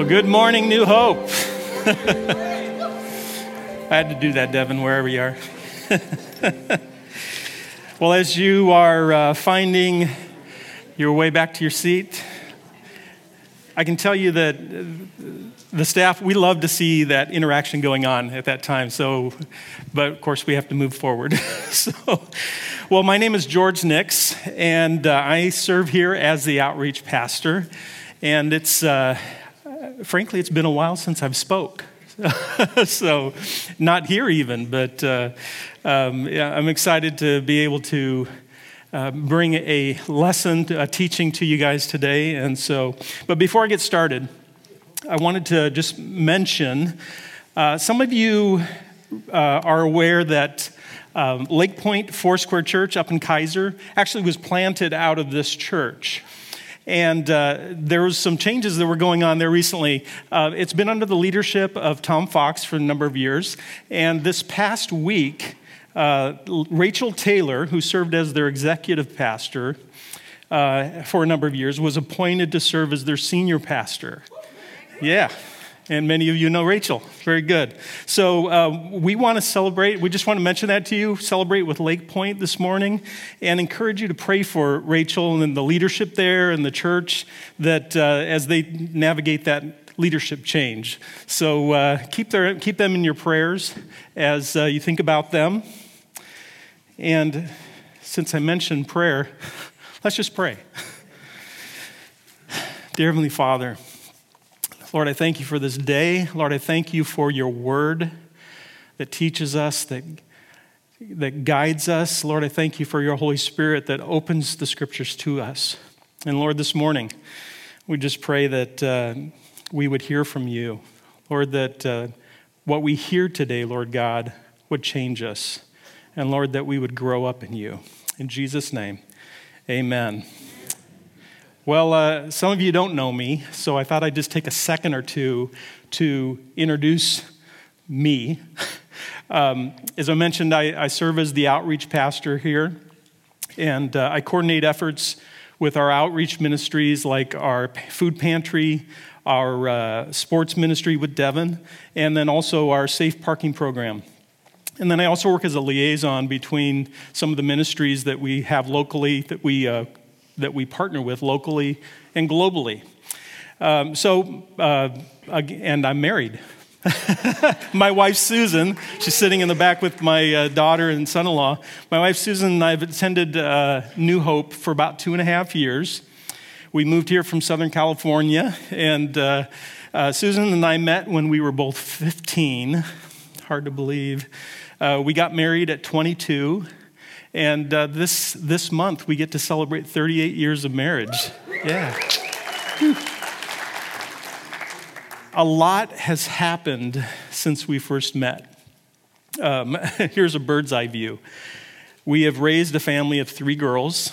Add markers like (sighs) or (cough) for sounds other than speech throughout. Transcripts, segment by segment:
Well, good morning, New Hope. (laughs) I had to do that, Devin, wherever you are. (laughs) well, as you are uh, finding your way back to your seat, I can tell you that the staff, we love to see that interaction going on at that time. So, but of course, we have to move forward. (laughs) so, well, my name is George Nix, and uh, I serve here as the outreach pastor. And it's, uh, frankly, it's been a while since I've spoke. (laughs) so, not here even, but uh, um, yeah, I'm excited to be able to uh, bring a lesson, a teaching to you guys today. And so, but before I get started, I wanted to just mention uh, some of you uh, are aware that um, Lake Point Foursquare Church up in Keizer actually was planted out of this church. And uh, there was some changes that were going on there recently. Uh, it's been under the leadership of Tom Fox for a number of years. And this past week, uh, Rachel Taylor, who served as their executive pastor uh, for a number of years, was appointed to serve as their senior pastor. Yeah. And many of you know Rachel. Very good. So uh, we want to celebrate. We just want to mention that to you. Celebrate with Lake Point this morning, and encourage you to pray for Rachel and the leadership there and the church that uh, as they navigate that leadership change. So uh, keep their keep them in your prayers as uh, you think about them. And since I mentioned prayer, (laughs) let's just pray. Dear Heavenly Father. Lord, I thank you for this day. Lord, I thank you for your word that teaches us, that, that guides us. Lord, I thank you for your Holy Spirit that opens the scriptures to us. And Lord, this morning, we just pray that uh, we would hear from you. Lord, that uh, what we hear today, Lord God, would change us. And Lord, that we would grow up in you. In Jesus' name, amen. Well, uh, some of you don't know me, so I thought I'd just take a second or two to introduce me. (laughs) Um, as I mentioned, I, I, serve as the outreach pastor here, and uh, I coordinate efforts with our outreach ministries like our food pantry, our uh, sports ministry with Devon, and then also our safe parking program. And then I also work as a liaison between some of the ministries that we have locally that we uh, that we partner with locally and globally. Um, so, uh, and I'm married. (laughs) my wife Susan, she's sitting in the back with my uh, daughter and son in law. My wife Susan and I have attended uh, New Hope for about two and a half years. We moved here from Southern California, and uh, uh Susan and I met when we were both 15. Hard to believe. Uh, we got married at 22 and uh, this, this month, we get to celebrate 38 years of marriage. Yeah. A lot has happened since we first met. Um, (laughs) here's a bird's eye view. We have raised a family of three girls.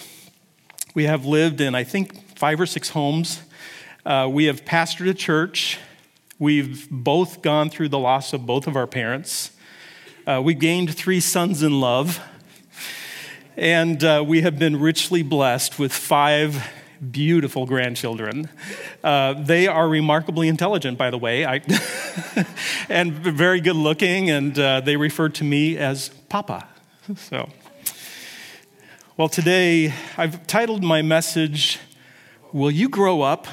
We have lived in, I think, five or six homes. Uh, we have pastored a church. We've both gone through the loss of both of our parents. Uh, we gained three sons in love. And uh, we have been richly blessed with five beautiful grandchildren. Uh, they are remarkably intelligent, by the way, I (laughs) and very good looking, and uh, they refer to me as Papa. (laughs) So, well, today I've titled my message, Will You Grow Up?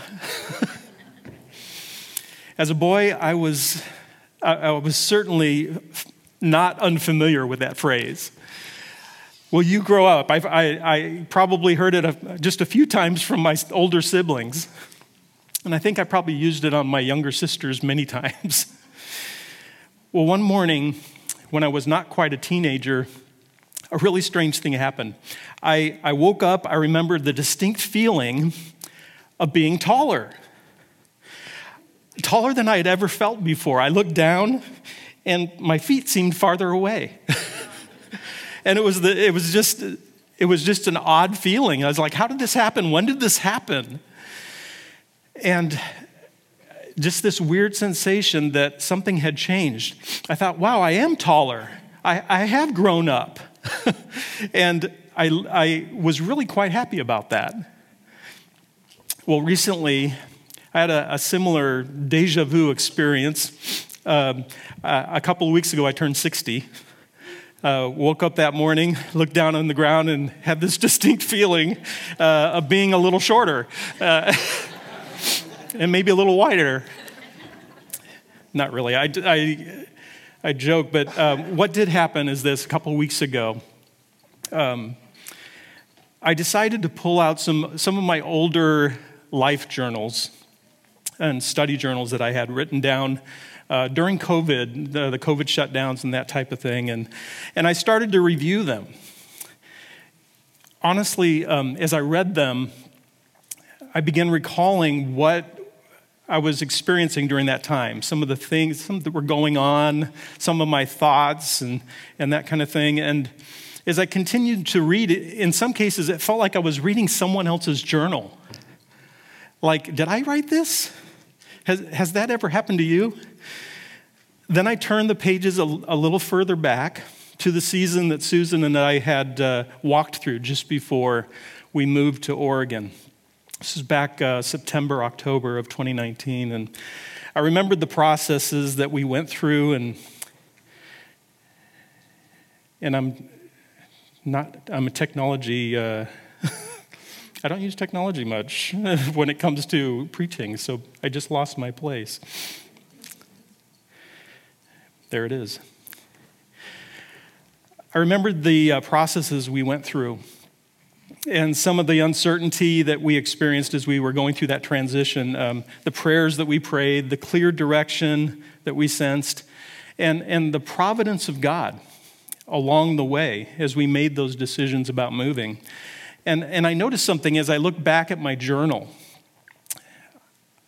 (laughs) As a boy, I was, I was certainly not unfamiliar with that phrase. Will you grow up? I, I, I probably heard it a, just a few times from my older siblings. And I think I probably used it on my younger sisters many (laughs) times. well, one morning, when I was not quite a teenager, a really strange thing happened. I, I woke up, I remembered the distinct feeling of being taller. Taller than I had ever felt before. I looked down, and my feet seemed farther away. (laughs) and it was, the, it was just it was just an odd feeling. I was like, how did this happen? When did this happen? And just this weird sensation that something had changed. I thought, wow, I am taller. I, I have grown up. (laughs) and I, I was really quite happy about that. Well, recently, I had a, a similar deja vu experience. Um, a couple of weeks ago, I turned 60. (laughs) Uh, woke up that morning, (laughs) looked down on the ground, and had this (laughs) distinct feeling uh, of being a little shorter uh, (laughs) and maybe a little wider. Not really. I, I, I joke, but um, what did happen is this a couple weeks ago. Um, I decided to pull out some, some of my older life journals and study journals that I had written down uh, during COVID, the, the, COVID shutdowns and that type of thing, and, and I started to review them. Honestly, um, as I read them, I began recalling what I was experiencing during that time, some of the things some that were going on, some of my thoughts, and, and that kind of thing. And as I continued to read, in some cases, it felt like I was reading someone else's journal. Like, did I write this? Has, has that ever happened to you? Then I turned the pages a, a little further back to the season that Susan and I had uh, walked through just before we moved to Oregon. This is back uh, September, October of 2019. And I remembered the processes that we went through, and, and I'm not, I'm a technology, uh, (laughs) I don't use technology much (laughs) when it comes to preaching, so I just lost my place. There it is. I remembered the uh, processes we went through and some of the uncertainty that we experienced as we were going through that transition, um, the prayers that we prayed, the clear direction that we sensed, and, and the providence of God along the way as we made those decisions about moving. And, and I noticed something as I look back at my journal.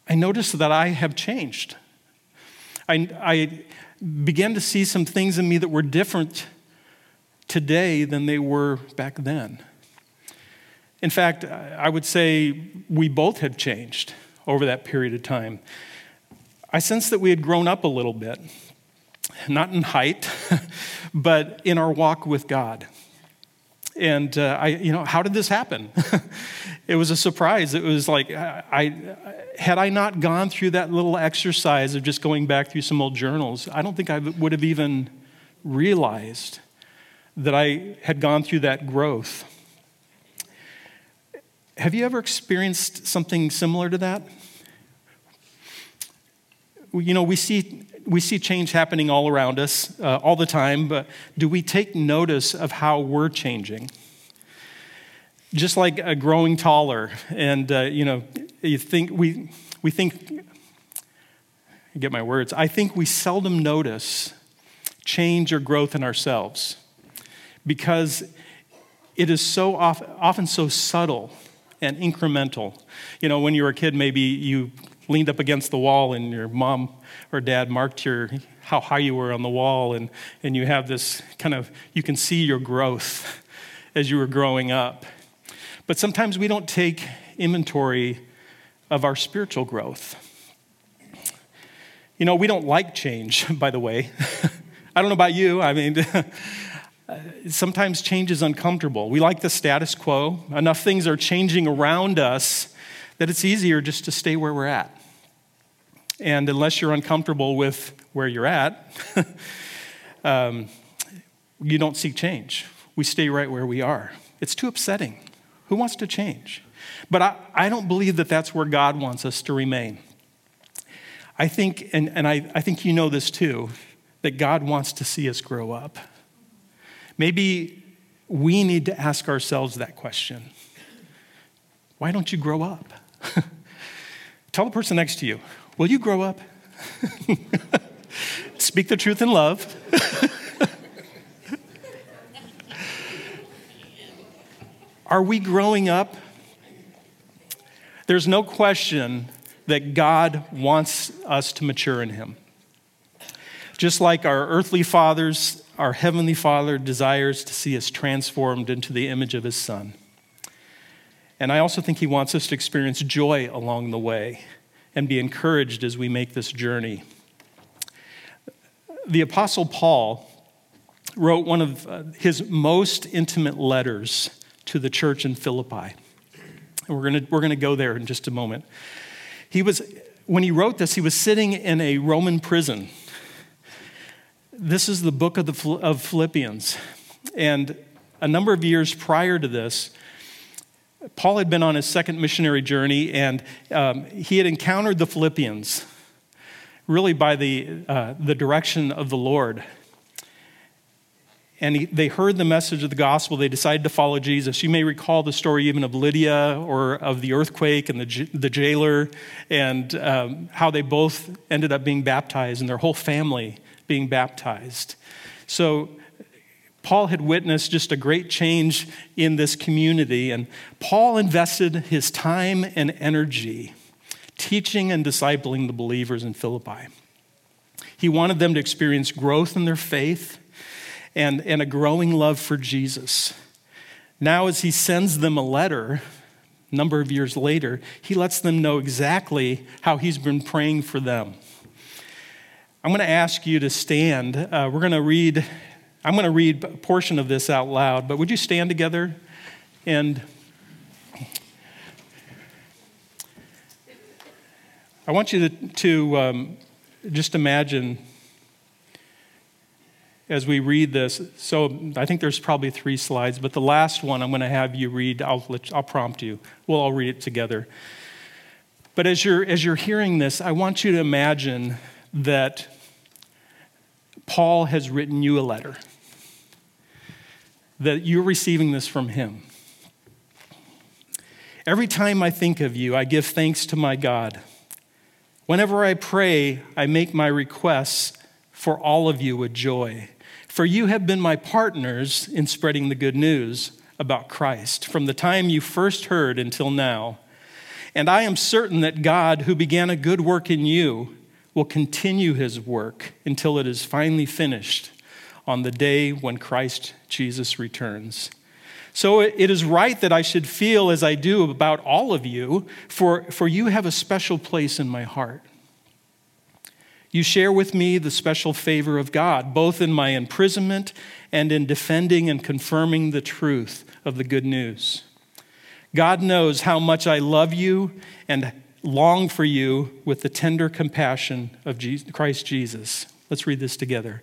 I noticed that I have changed. I, I began to see some things in me that were different today than they were back then. In fact, I would say we both had changed over that period of time. I sensed that we had grown up a little bit, not in height, (laughs) but in our walk with God. And uh, I, you know, how did this happen? (laughs) it was a surprise. It was like, I, had I not gone through that little exercise of just going back through some old journals, I don't think I would have even realized that I had gone through that growth. Have you ever experienced something similar to that? You know, we see, we see change happening all around us uh, all the time, but do we take notice of how we're changing? Just like uh, growing taller, and uh, you know, you think we, we think, get my words, I think we seldom notice change or growth in ourselves because it is so often so subtle and incremental. You know, when you were a kid, maybe you leaned up against the wall and your mom or dad marked your how high you were on the wall and, and you have this kind of you can see your growth as you were growing up but sometimes we don't take inventory of our spiritual growth you know we don't like change (laughs) by the way (laughs) i don't know about you i mean (laughs) sometimes change is uncomfortable. We like the status quo. Enough things are changing around us that it's easier just to stay where we're at. And unless you're uncomfortable with where you're at, (laughs) um, you don't seek change. We stay right where we are. It's too upsetting. Who wants to change? But I, I don't believe that that's where God wants us to remain. I think, and, and I, I think you know this too, that God wants to see us grow up. Maybe we need to ask ourselves that question Why don't you grow up? (laughs) Tell the person next to you, Will you grow up? (laughs) Speak the truth in love. (laughs) Are we growing up? There's no question that God wants us to mature in Him. Just like our earthly fathers our Heavenly Father desires to see us transformed into the image of His Son. And I also think He wants us to experience joy along the way and be encouraged as we make this journey. The Apostle Paul wrote one of uh, his most intimate letters to the church in Philippi. And we're going we're going to go there in just a moment. He was, when he wrote this, he was sitting in a Roman prison. This is the book of, the, of Philippians. And a number of years prior to this, Paul had been on his second missionary journey and um, he had encountered the Philippians really by the, uh, the direction of the Lord. And he, they heard the message of the gospel. They decided to follow Jesus. You may recall the story even of Lydia or of the earthquake and the, the jailer and um, how they both ended up being baptized and their whole family being baptized. So Paul had witnessed just a great change in this community, and Paul invested his time and energy teaching and discipling the believers in Philippi. He wanted them to experience growth in their faith and, and a growing love for Jesus. Now, as he sends them a letter, number of years later, he lets them know exactly how he's been praying for them. I'm going to ask you to stand. Uh, we're going to read I'm going to read a portion of this out loud, but would you stand together and I want you to, to um, just imagine as we read this. So I think there's probably three slides, but the last one I'm going to have you read. I'll, let, I'll prompt you. We'll all read it together. But as you're, as you're hearing this, I want you to imagine that Paul has written you a letter that you're receiving this from Him. Every time I think of you, I give thanks to my God. Whenever I pray, I make my requests for all of you with joy. For you have been my partners in spreading the good news about Christ from the time you first heard until now. And I am certain that God, who began a good work in you, will continue his work until it is finally finished on the day when Christ Jesus returns. So it is right that I should feel as I do about all of you, for, for you have a special place in my heart. You share with me the special favor of God, both in my imprisonment and in defending and confirming the truth of the good news. God knows how much I love you and long for you with the tender compassion of Christ Jesus. Let's read this together.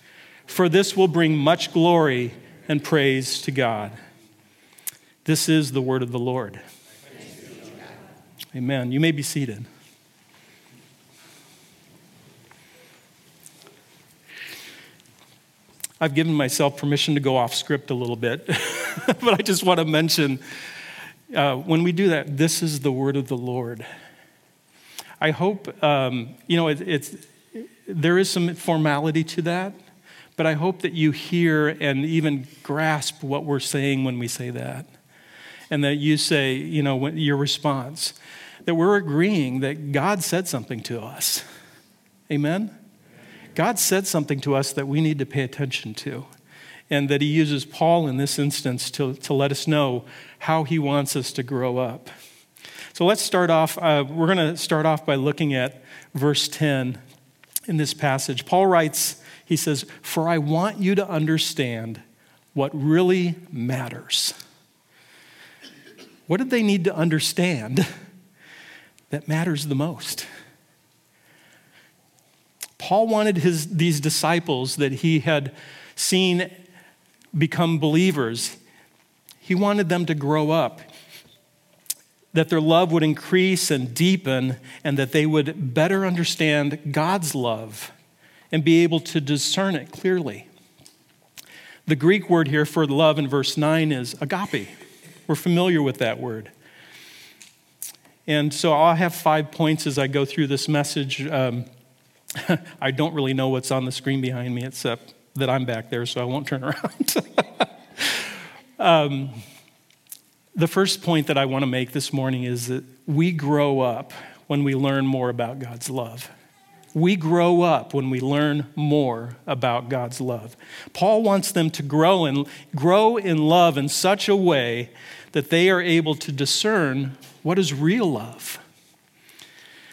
for this will bring much glory and praise to God. This is the word of the Lord. Amen. You may be seated. I've given myself permission to go off script a little bit, (laughs) but I just want to mention uh, when we do that, this is the word of the Lord. I hope, um, you know, it, it's, there is some formality to that. But I hope that you hear and even grasp what we're saying when we say that. And that you say, you know, your response, that we're agreeing that God said something to us. Amen? God said something to us that we need to pay attention to. And that he uses Paul in this instance to, to let us know how he wants us to grow up. So let's start off. Uh, we're going to start off by looking at verse 10 in this passage. Paul writes, he says, For I want you to understand what really matters. What did they need to understand that matters the most? Paul wanted his, these disciples that he had seen become believers, he wanted them to grow up, that their love would increase and deepen, and that they would better understand God's love and be able to discern it clearly. The Greek word here for love in verse 9 is agape. We're familiar with that word. And so I'll have five points as I go through this message. Um, (laughs) I don't really know what's on the screen behind me except that I'm back there, so I won't turn (laughs) around. um, the first point that I want to make this morning is that we grow up when we learn more about God's love. We grow up when we learn more about God's love. Paul wants them to grow and grow in love in such a way that they are able to discern what is real love.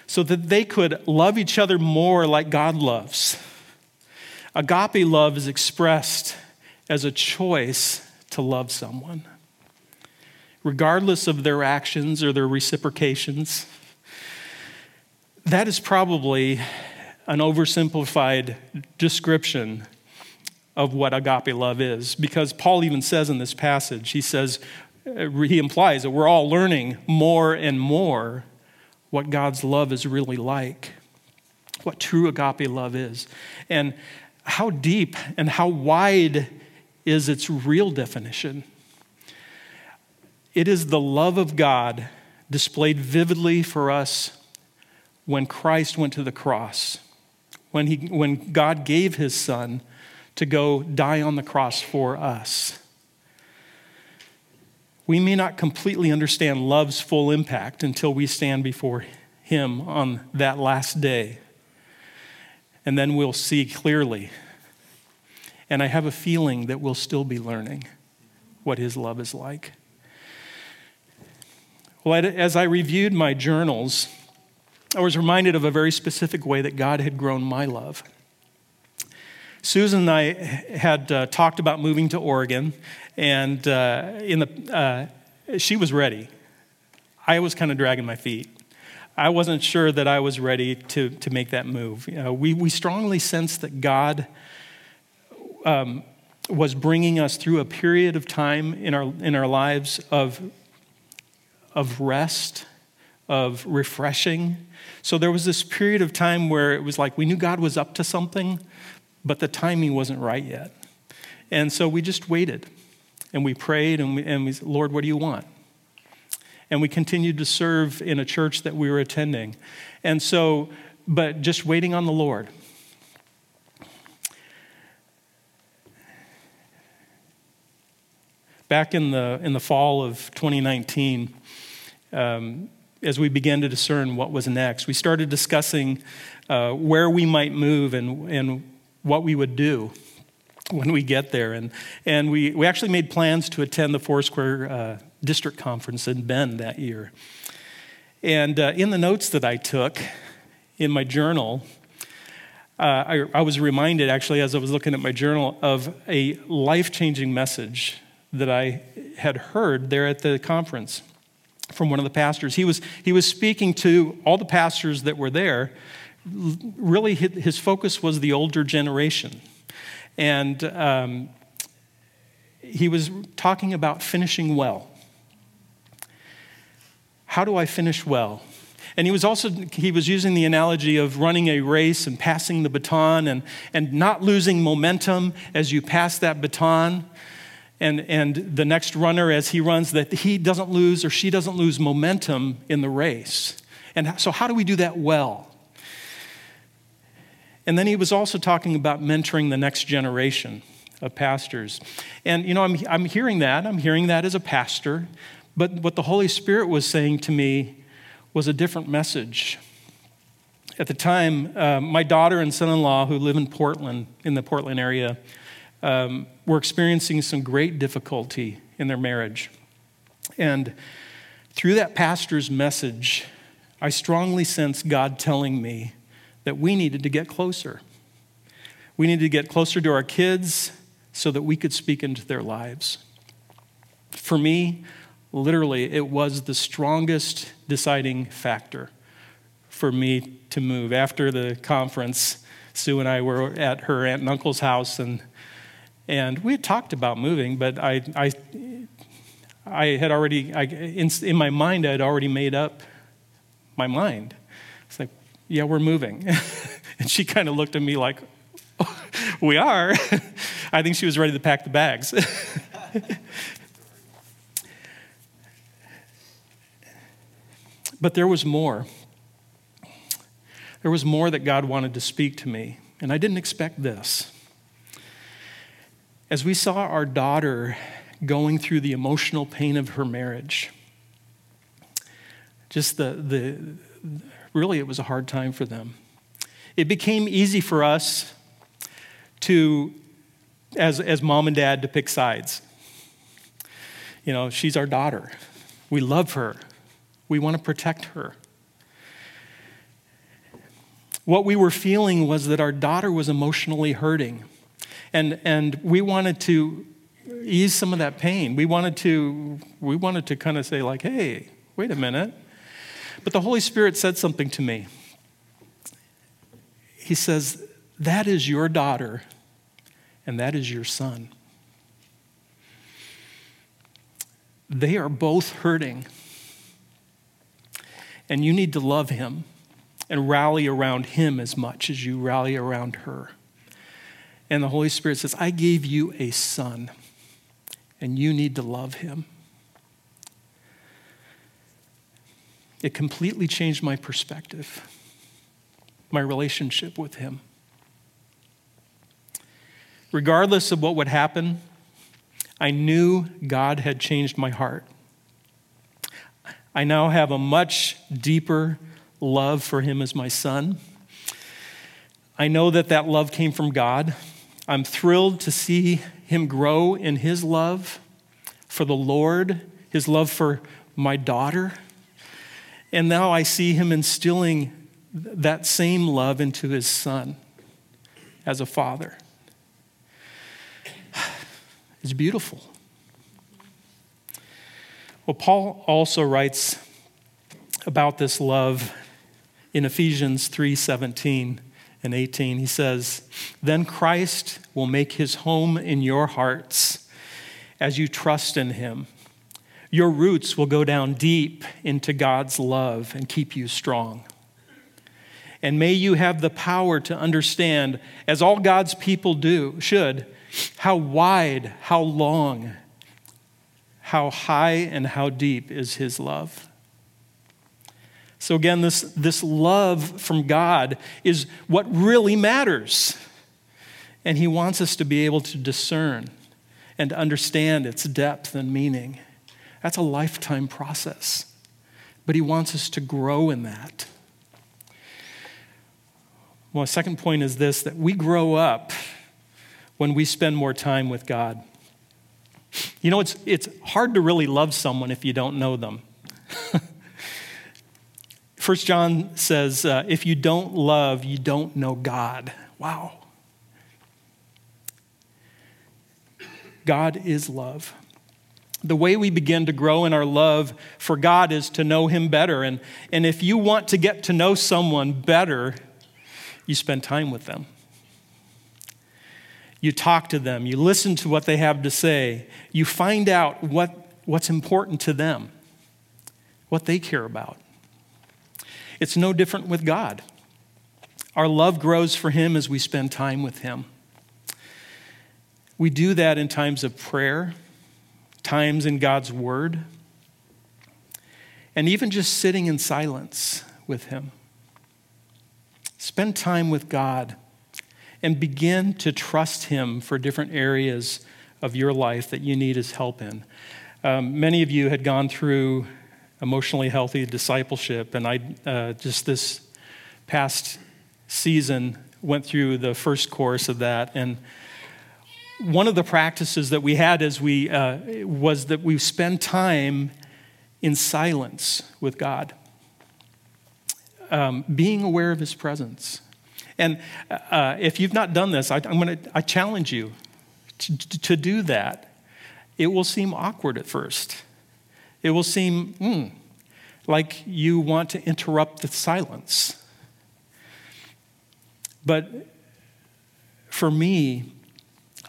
So that they could love each other more like God loves. Agape love is expressed as a choice to love someone, regardless of their actions or their reciprocations. That is probably an oversimplified description of what agape love is because Paul even says in this passage, he says, uh, he implies that we're all learning more and more what God's love is really like, what true agape love is, and how deep and how wide is its real definition. It is the love of God displayed vividly for us when Christ went to the cross, when, he, when God gave his son to go die on the cross for us. We may not completely understand love's full impact until we stand before him on that last day. And then we'll see clearly. And I have a feeling that we'll still be learning what his love is like. Well, as I reviewed my journals, I was reminded of a very specific way that God had grown my love. Susan and I had uh, talked about moving to Oregon, and uh, in the, uh, she was ready. I was kind of dragging my feet. I wasn't sure that I was ready to, to make that move. You know, we, we strongly sensed that God um, was bringing us through a period of time in our, in our lives of, of rest, of refreshing, so there was this period of time where it was like we knew God was up to something, but the timing wasn't right yet. And so we just waited and we prayed and we, and we said, Lord, what do you want? And we continued to serve in a church that we were attending. And so, but just waiting on the Lord. Back in the, in the fall of 2019, um, as we began to discern what was next. We started discussing uh, where we might move and, and what we would do when we get there. And, and we, we actually made plans to attend the Foursquare uh, District Conference in Bend that year. And uh, in the notes that I took in my journal, uh, I, I was reminded, actually, as I was looking at my journal, of a life changing message that I had heard there at the conference from one of the pastors. He was, he was speaking to all the pastors that were there. Really, his focus was the older generation. And um, he was talking about finishing well. How do I finish well? And he was also he was using the analogy of running a race and passing the baton and, and not losing momentum as you pass that baton and, and the next runner as he runs that he doesn't lose or she doesn't lose momentum in the race. And so, how do we do that well? And then he was also talking about mentoring the next generation of pastors. And, you know, I'm, I'm hearing that. I'm hearing that as a pastor. But what the Holy Spirit was saying to me was a different message. At the time, uh, my daughter and son in law, who live in Portland, in the Portland area, um, were experiencing some great difficulty in their marriage. And through that pastor's message, I strongly sense God telling me that we needed to get closer. We needed to get closer to our kids so that we could speak into their lives. For me, literally, it was the strongest deciding factor for me to move. After the conference, Sue and I were at her aunt and uncle's house, and and we had talked about moving, but I, I, I had already, I, in, in my mind, I had already made up my mind. It's like, yeah, we're moving. (laughs) and she kind of looked at me like, oh, (laughs) we are. (laughs) I think she was ready to pack the bags. but there was more. There was more that God wanted to speak to me, and I didn't expect this. As we saw our daughter going through the emotional pain of her marriage, just the, the really, it was a hard time for them. it became easy for us to, as, as mom and dad, to pick sides. You know, she's our daughter. We love her. We want to protect her. What we were feeling was that our daughter was emotionally hurting. And, and we wanted to ease some of that pain. We wanted to, we wanted to kind of say, like, hey, wait a minute. But the Holy Spirit said something to me. He says, That is your daughter, and that is your son. They are both hurting. And you need to love him and rally around him as much as you rally around her. And the Holy Spirit says, I gave you a son, and you need to love him. It completely changed my perspective, my relationship with him. Regardless of what would happen, I knew God had changed my heart. I now have a much deeper love for him as my son. I know that that love came from God. I'm thrilled to see him grow in his love for the Lord, his love for my daughter. And now I see him instilling that same love into his son as a father. (sighs) It's beautiful. Well, Paul also writes about this love in Ephesians 3:17 and 18. He says, "Then Christ will make his home in your hearts as you trust in him. Your roots will go down deep into God's love and keep you strong." And may you have the power to understand, as all God's people do, should, how wide, how long, how high, and how deep is His love. So, again, this, this love from God is what really matters. And He wants us to be able to discern and understand its depth and meaning. That's a lifetime process. But He wants us to grow in that. Well, second point is this that we grow up when we spend more time with God. You know, it's, it's hard to really love someone if you don't know them. (laughs) First John says, uh, if you don't love, you don't know God. Wow. God is love. The way we begin to grow in our love for God is to know Him better. And, and if you want to get to know someone better, you spend time with them. You talk to them, you listen to what they have to say, you find out what, what's important to them, what they care about. It's no different with God. Our love grows for Him as we spend time with Him. We do that in times of prayer, times in God's Word, and even just sitting in silence with Him. Spend time with God and begin to trust Him for different areas of your life that you need His help in. Um, many of you had gone through emotionally healthy discipleship, and I uh, just this past season went through the first course of that. And one of the practices that we had as we uh, was that we spend time in silence with God um, being aware of his presence. And uh, if you've not done this, I, am to I challenge you to, to, do that. It will seem awkward at first. It will seem mm, like you want to interrupt the silence. But for me,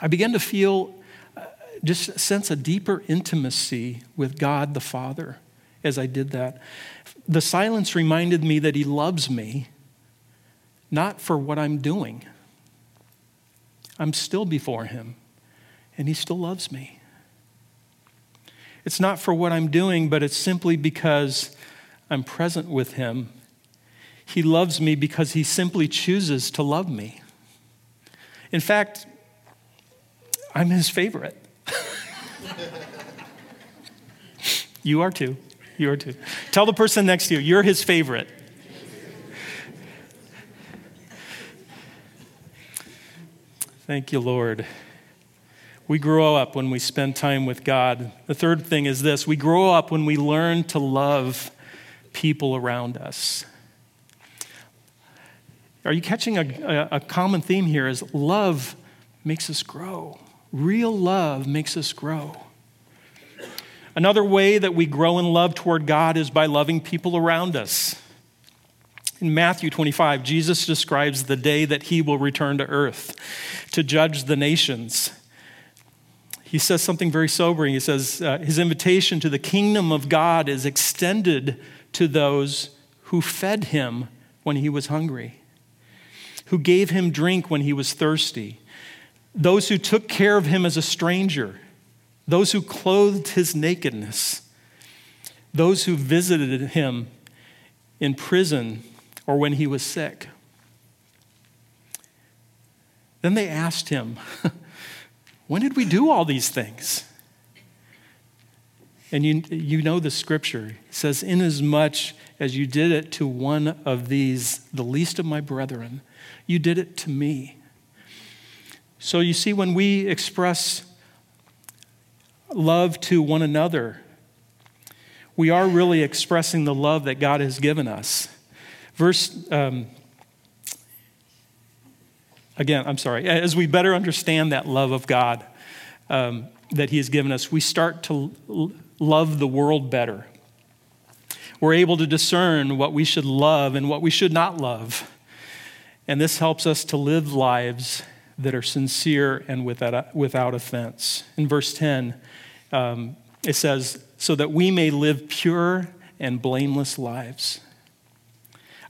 I began to feel uh, just sense a deeper intimacy with God the Father as I did that. The silence reminded me that He loves me, not for what I'm doing. I'm still before Him, and He still loves me. It's not for what I'm doing, but it's simply because I'm present with Him. He loves me because He simply chooses to love me. In fact, I'm His favorite. (laughs) you are too. You are too. Tell the person next to you, you're his favorite. Thank you, Lord. We grow up when we spend time with God. The third thing is this we grow up when we learn to love people around us. Are you catching a, a, common theme here? Is love makes us grow. Real love makes us grow. Another way that we grow in love toward God is by loving people around us. In Matthew 25, Jesus describes the day that he will return to earth to judge the nations. He says something very sobering. He says, uh, His invitation to the kingdom of God is extended to those who fed him when he was hungry, who gave him drink when he was thirsty, those who took care of him as a stranger, those who clothed his nakedness, those who visited him in prison or when he was sick. Then they asked him, (laughs) When did we do all these things? And you, you know the scripture. It says, Inasmuch as you did it to one of these, the least of my brethren, you did it to me. So you see, when we express love to one another, we are really expressing the love that God has given us. Verse, um, again, I'm sorry, as we better understand that love of God um, that He has given us, we start to l- love the world better. We're able to discern what we should love and what we should not love. And this helps us to live lives that are sincere and without, without offense. In verse 10, um, it says, So that we may live pure and blameless lives.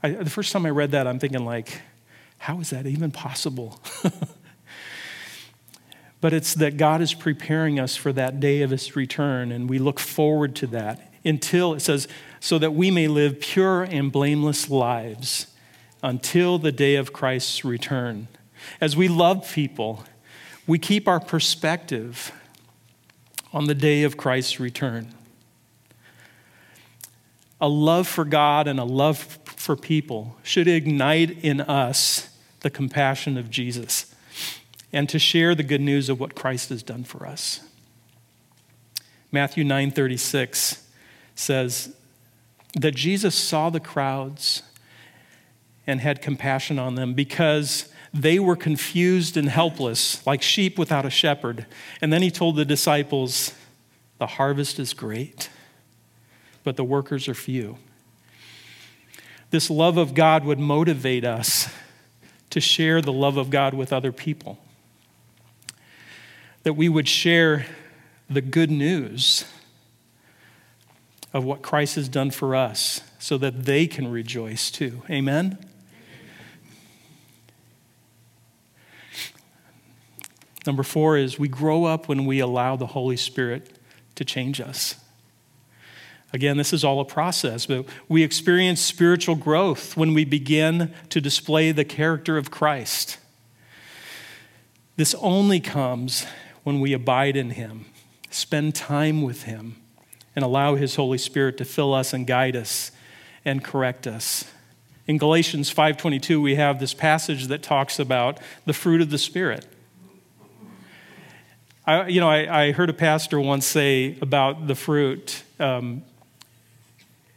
I, the first time I read that, I'm thinking, like, how is that even possible? (laughs) but it's that God is preparing us for that day of his return, and we look forward to that until it says, so that we may live pure and blameless lives until the day of Christ's return. As we love people, we keep our perspective on the day of Christ's return a love for God and a love for people should ignite in us the compassion of Jesus and to share the good news of what Christ has done for us. Matthew 9:36 says that Jesus saw the crowds and had compassion on them because they were confused and helpless like sheep without a shepherd. And then he told the disciples, "The harvest is great, but the workers are few. This love of God would motivate us to share the love of God with other people. That we would share the good news of what Christ has done for us so that they can rejoice too. Amen? Number four is we grow up when we allow the Holy Spirit to change us. Again, this is all a process, but we experience spiritual growth when we begin to display the character of Christ. This only comes when we abide in Him, spend time with Him, and allow His Holy Spirit to fill us and guide us and correct us. In Galatians 5:22, we have this passage that talks about the fruit of the Spirit. I, you know, I, I heard a pastor once say about the fruit. Um,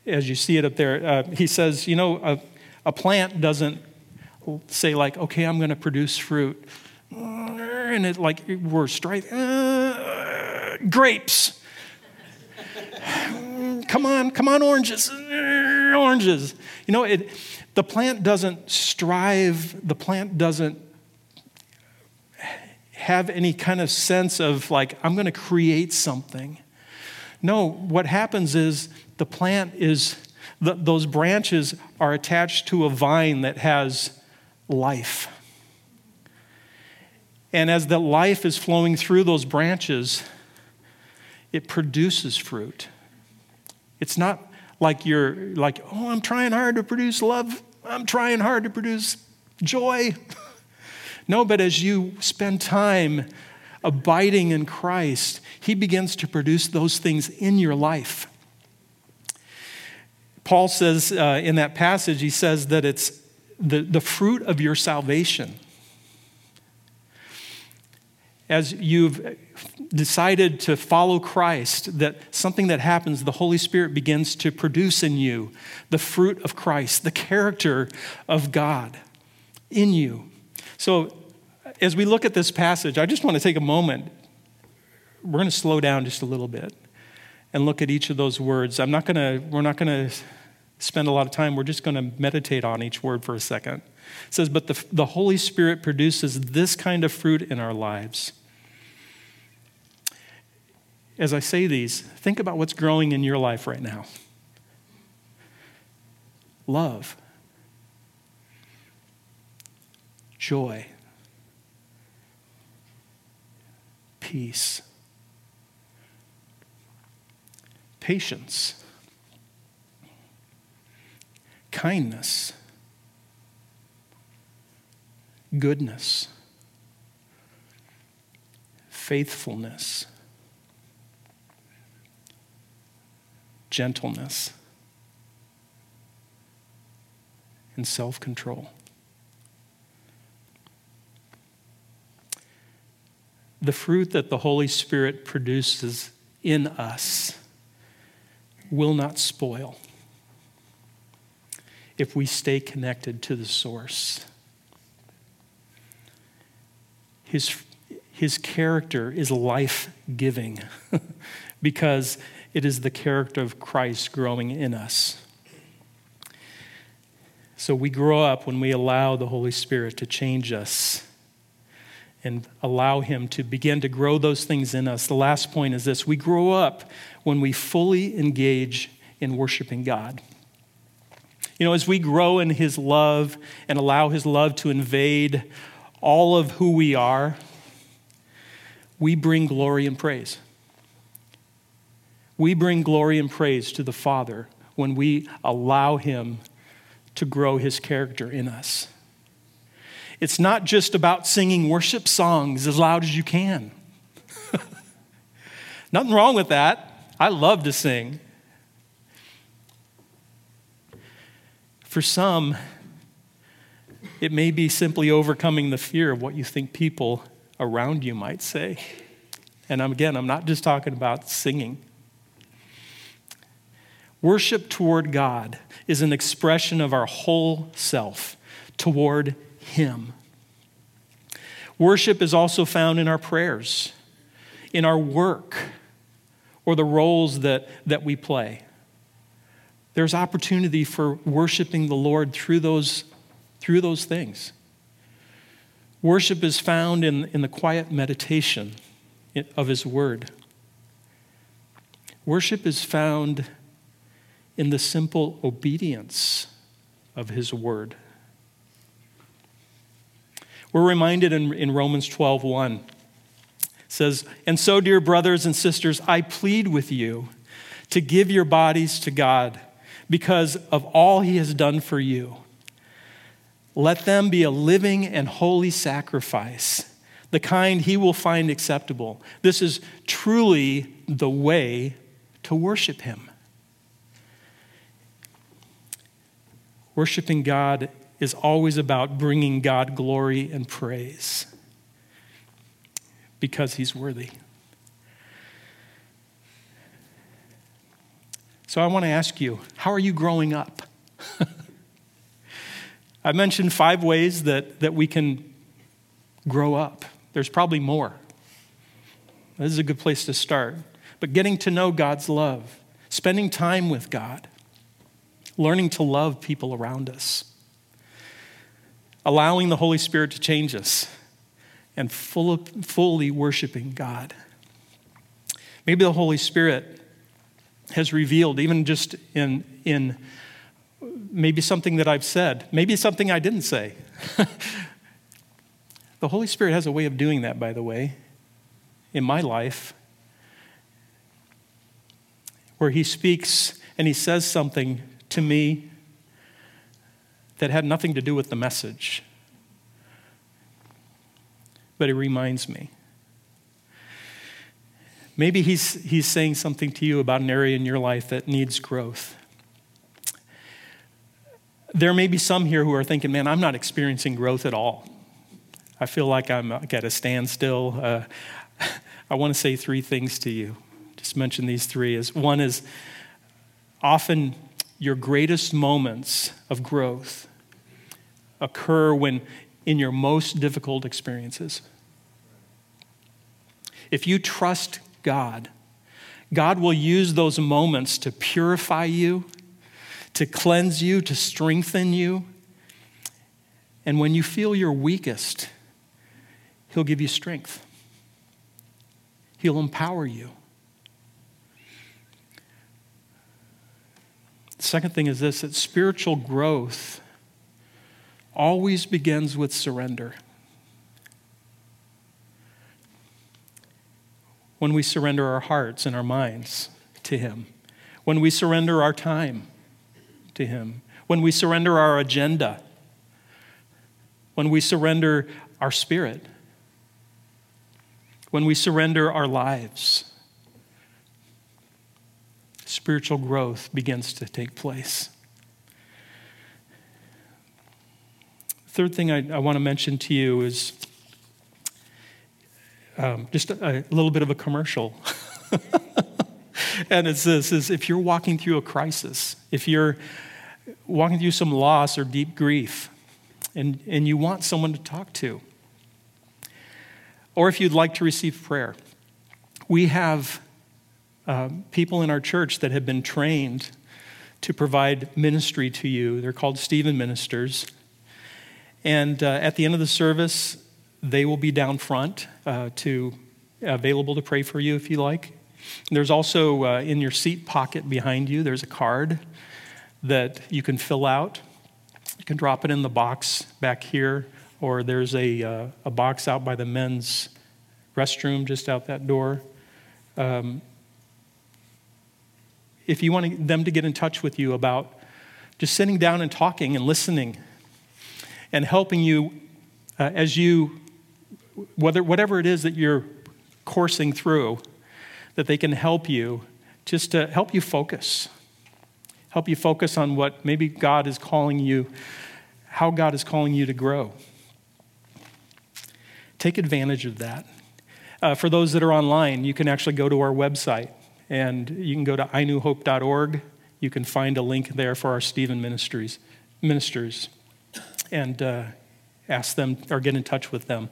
as you see it up there, uh, he says, you know, a, a plant doesn't say, like, okay, I'm going to produce fruit. And it, like, we're straight, uh, grapes. come on, come on, oranges, oranges. You know, it, the plant doesn't strive, the plant doesn't have any kind of sense of, like, I'm going to create something. No, what happens is the plant is, the, those branches are attached to a vine that has life. And as the life is flowing through those branches, it produces fruit. It's not like you're like, oh, I'm trying hard to produce love. I'm trying hard to produce joy. (laughs) no, but as you spend time abiding in Christ, He begins to produce those things in your life. Paul says uh, in that passage, he says that it's the, the fruit of your salvation. as you've decided to follow Christ, that something that happens, the Holy Spirit begins to produce in you the fruit of Christ, the character of God in you. So, as we look at this passage, I just want to take a moment. We're going to slow down just a little bit and look at each of those words. I'm not to, we're not going to spend a lot of time. We're just going to meditate on each word for a second. It says, But the, the Holy Spirit produces this kind of fruit in our lives. As I say these, think about what's growing in your life right now love, joy, peace, patience, kindness goodness, faithfulness, gentleness, and self control. The fruit that the Holy Spirit produces in us will not spoil if we stay connected to the source. His, his character is life giving (laughs) because it is the character of Christ growing in us. So we grow up when we allow the Holy Spirit to change us and allow Him to begin to grow those things in us. The last point is this we grow up when we fully engage in worshiping God. You know, as we grow in His love and allow His love to invade all of who we are, we bring glory and praise. We bring glory and praise to the Father when we allow Him to grow His character in us. It's not just about singing worship songs as loud as you can. (laughs) Nothing wrong with that. I love to sing. For some, it may be simply overcoming the fear of what you think people around you might say. And again, I'm not just talking about singing. Worship toward God is an expression of our whole self toward Him. Worship is also found in our prayers, in our work, or the roles that, that we play. There's opportunity for worshiping the Lord through those through those things. Worship is found in, in the quiet meditation of His Word. Worship is found in the simple obedience of His Word. We're reminded in, in Romans 12 1 says, And so, dear brothers and sisters, I plead with you to give your bodies to God because of all He has done for you. Let them be a living and holy sacrifice, the kind he will find acceptable. This is truly the way to worship him. Worshiping God is always about bringing God glory and praise because he's worthy. So I want to ask you how are you growing up? (laughs) I mentioned five ways that, that we can grow up. There's probably more. This is a good place to start. But getting to know God's love, spending time with God, learning to love people around us, allowing the Holy Spirit to change us, and full fully worshiping God. Maybe the Holy Spirit has revealed, even just in, in maybe something that I've said, maybe something I didn't say. (laughs) the Holy Spirit has a way of doing that, by the way, in my life, where He speaks and He says something to me that had nothing to do with the message. But it reminds me. Maybe he's, he's saying something to you about an area in your life that needs growth. There may be some here who are thinking, man, I'm not experiencing growth at all. I feel like I'm at a standstill. Uh, I want to say three things to you. Just mention these three. Is one is often your greatest moments of growth occur when in your most difficult experiences. If you trust God, God will use those moments to purify you, to cleanse you, to strengthen you. And when you feel your weakest, He'll give you strength, He'll empower you. The second thing is this that spiritual growth always begins with surrender. When we surrender our hearts and our minds to Him, when we surrender our time to Him, when we surrender our agenda, when we surrender our spirit, when we surrender our lives, spiritual growth begins to take place. Third thing I, I want to mention to you is um, just a, a little bit of a commercial. (laughs) and it's this is if you're walking through a crisis, if you're walking through some loss or deep grief, and, and you want someone to talk to, or if you'd like to receive prayer, we have um, people in our church that have been trained to provide ministry to you. They're called Stephen Ministers. And uh, at the end of the service, they will be down front uh, to available to pray for you if you like. There's also uh, in your seat pocket behind you, there's a card that you can fill out. You can drop it in the box back here, or there's a, uh, a box out by the men's restroom just out that door. Um, if you want them to get in touch with you about just sitting down and talking and listening and helping you uh, as you, whether, whatever it is that you're coursing through, that they can help you just to help you focus. Help you focus on what maybe God is calling you, how God is calling you to grow. Take advantage of that. Uh, for those that are online, you can actually go to our website and you can go to inewhope.org. You can find a link there for our Stephen ministries, ministers and uh, ask them or get in touch with them.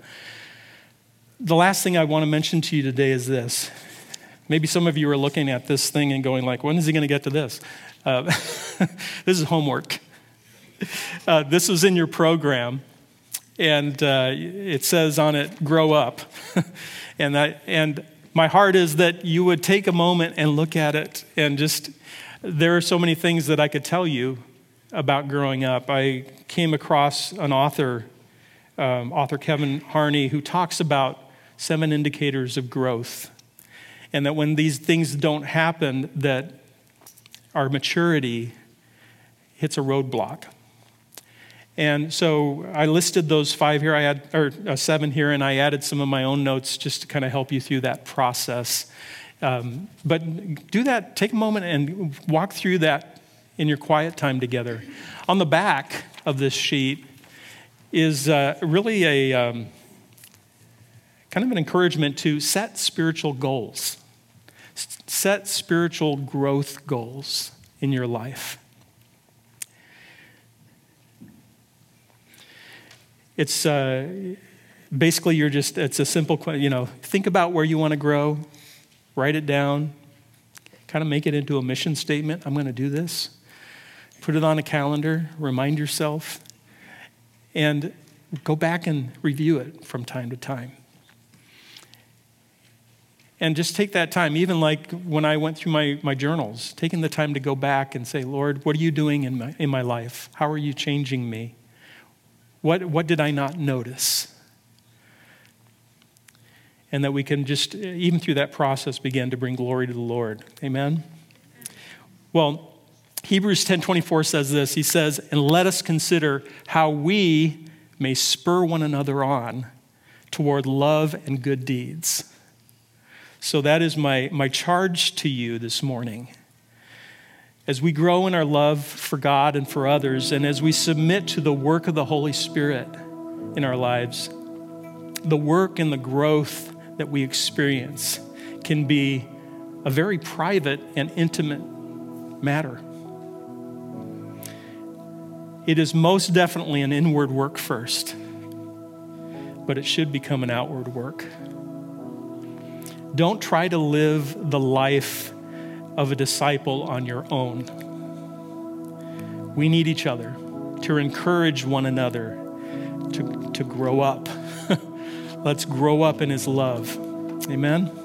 The last thing I want to mention to you today is this. Maybe some of you are looking at this thing and going like, when is he going to get to this? Uh, (laughs) this is homework. Uh, this was in your program, and uh, it says on it, grow up. (laughs) and, that, and my heart is that you would take a moment and look at it and just, there are so many things that I could tell you about growing up. I came across an author, um, author Kevin Harney, who talks about seven indicators of growth. And that when these things don't happen, that our maturity hits a roadblock. And so I listed those five here, I had, or uh, seven here, and I added some of my own notes just to kind of help you through that process. Um, but do that, take a moment and walk through that in your quiet time together. On the back of this sheet is uh, really a um, kind of an encouragement to set spiritual goals, set spiritual growth goals in your life. It's uh, basically you're just, it's a simple, you know, think about where you want to grow, write it down, kind of make it into a mission statement. I'm going to do this. Put it on a calendar, remind yourself, and go back and review it from time to time. And just take that time, even like when I went through my, my journals, taking the time to go back and say, Lord, what are you doing in my, in my life? How are you changing me? What, what did I not notice? And that we can just, even through that process, begin to bring glory to the Lord. Amen? Well, Hebrews 10:24 says this. He says, "And let us consider how we may spur one another on toward love and good deeds." So that is my, my charge to you this morning. As we grow in our love for God and for others, and as we submit to the work of the Holy Spirit in our lives, the work and the growth that we experience can be a very private and intimate matter. It is most definitely an inward work first, but it should become an outward work. Don't try to live the life of a disciple on your own. We need each other to encourage one another to, to grow up. (laughs) Let's grow up in His love. Amen.